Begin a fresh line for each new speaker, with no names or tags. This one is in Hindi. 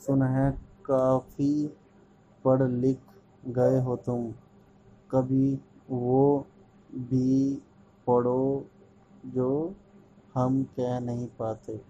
सुना है, काफ़ी पढ़ लिख गए हो तुम। कभी वो भी पढ़ो जो हम कह नहीं पाते।